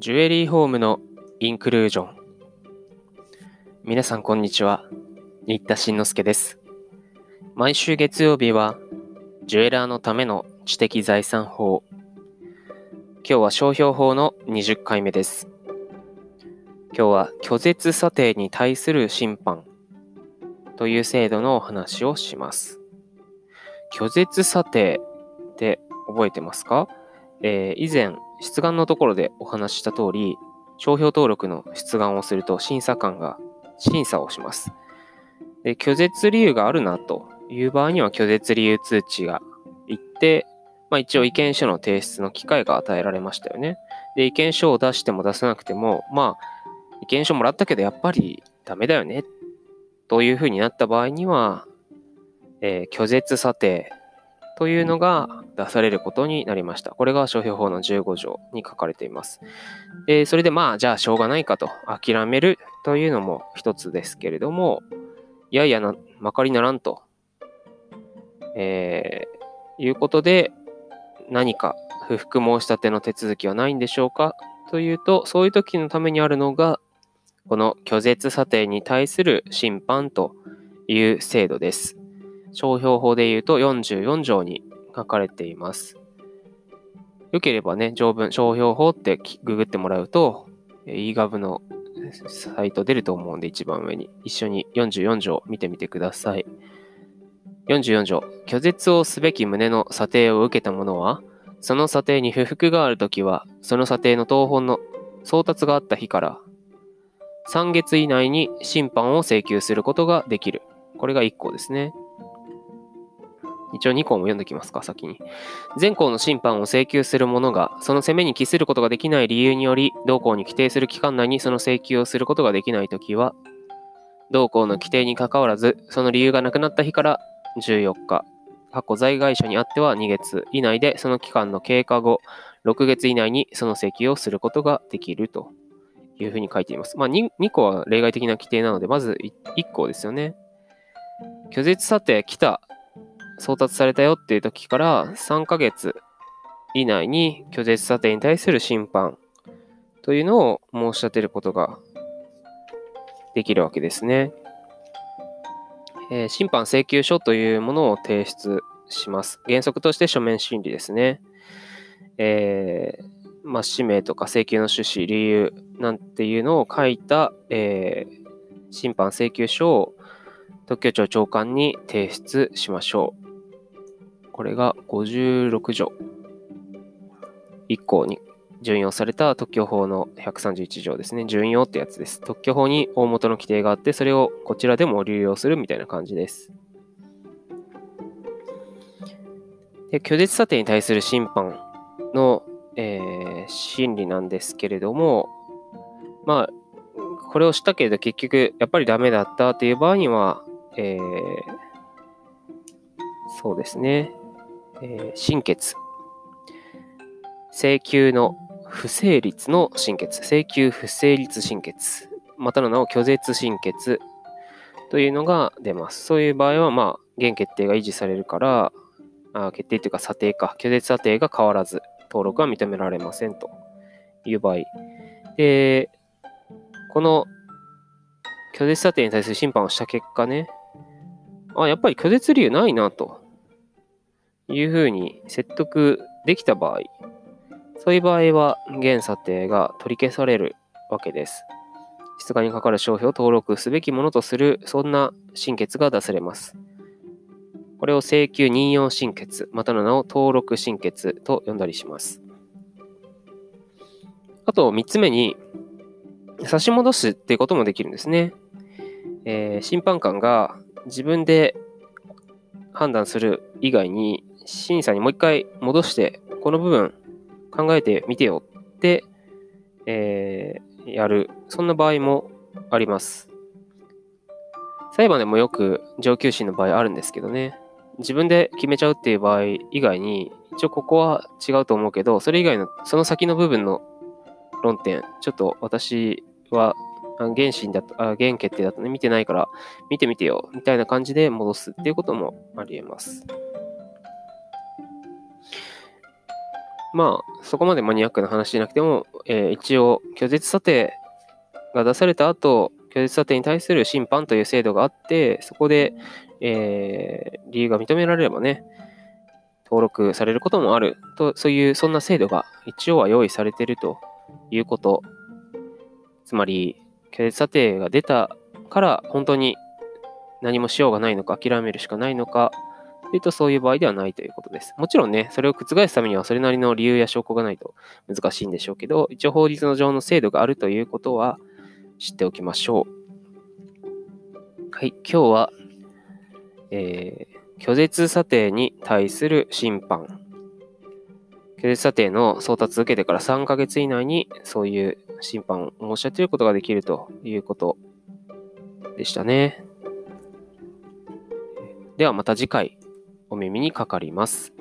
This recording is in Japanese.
ジュエリーホームのインクルージョン。皆さんこんにちは。新田慎之介です。毎週月曜日は、ジュエラーのための知的財産法。今日は商標法の20回目です。今日は拒絶査定に対する審判という制度のお話をします。拒絶査定って覚えてますか、えー、以前出願のところでお話しした通り、商標登録の出願をすると審査官が審査をします。で拒絶理由があるなという場合には拒絶理由通知が行って、まあ、一応意見書の提出の機会が与えられましたよね。で、意見書を出しても出さなくても、まあ、意見書もらったけどやっぱりダメだよねというふうになった場合には、えー、拒絶査定というのが出されることになりました。これが商標法の15条に書かれています。でそれでまあ、じゃあしょうがないかと諦めるというのも一つですけれども、いやいやな、まかりならんと、えー、いうことで、何か不服申し立ての手続きはないんでしょうか？というと、そういう時のためにあるのが、この拒絶査定に対する審判という制度です。商標法で言うと44条に書かれています。よければね、条文、商標法ってググってもらうと、eGov のサイト出ると思うんで、一番上に。一緒に44条見てみてください。44条。拒絶をすべき旨の査定を受けた者は、その査定に不服があるときは、その査定の当本の送達があった日から3月以内に審判を請求することができる。これが1項ですね。一応2項も読んできますか、先に。全項の審判を請求する者が、その責めに帰することができない理由により、同項に規定する期間内にその請求をすることができないときは、同項の規定にかかわらず、その理由がなくなった日から14日、過去在外者にあっては2月以内で、その期間の経過後、6月以内にその請求をすることができるというふうに書いています。まあ2、2個は例外的な規定なので、まず 1, 項ですよね。拒絶査定来た送達されたよっていう時から3ヶ月以内に拒絶査定に対する審判というのを申し立てることができるわけですね。えー、審判請求書というものを提出します。原則として書面審理ですね。えー、まあ、氏名とか請求の趣旨、理由なんていうのを書いた、えー、審判請求書を特許庁長官に提出しましょう。これが56条1項に準用された特許法の131条ですね。準用ってやつです。特許法に大元の規定があって、それをこちらでも流用するみたいな感じです。で拒絶査定に対する審判の、えー、審理なんですけれども、まあ、これをしたけど結局やっぱりダメだったっていう場合には、えー、そうですね。えー、心血。請求の不成立の心血。請求不成立心血。またの名を拒絶心血というのが出ます。そういう場合は、まあ、現決定が維持されるから、あ決定というか査定か、拒絶査定が変わらず、登録は認められませんという場合。で、この拒絶査定に対する審判をした結果ね、あ、やっぱり拒絶理由ないなと。いうふうに説得できた場合、そういう場合は現査定が取り消されるわけです。出願にかかる商標を登録すべきものとする、そんな審決が出されます。これを請求任用審決、またの名を登録審決と呼んだりします。あと3つ目に、差し戻すっていうこともできるんですね。えー、審判官が自分で判断する以外に審査にもう一回戻して、この部分考えてみてよって、えー、やる。そんな場合もあります。裁判でもよく上級審の場合あるんですけどね。自分で決めちゃうっていう場合以外に、一応ここは違うと思うけど、それ以外の、その先の部分の論点、ちょっと私は原審だと、あ原決定だとね、見てないから見てみてよ、みたいな感じで戻すっていうこともあり得ます。まあ、そこまでマニアックな話じゃなくても、えー一応、拒絶査定が出された後、拒絶査定に対する審判という制度があって、そこで、えー理由が認められればね、登録されることもあると、そういう、そんな制度が一応は用意されているということ。つまり、拒絶査定が出たから、本当に何もしようがないのか、諦めるしかないのか、というとそういう場合ではないということです。もちろんね、それを覆すためにはそれなりの理由や証拠がないと難しいんでしょうけど、一応法律の上の制度があるということは知っておきましょう。はい、今日は、えー拒絶査定に対する審判。拒絶査定の送達を受けてから3ヶ月以内にそういう審判を申し立てることができるということでしたね。ではまた次回お耳にかかります。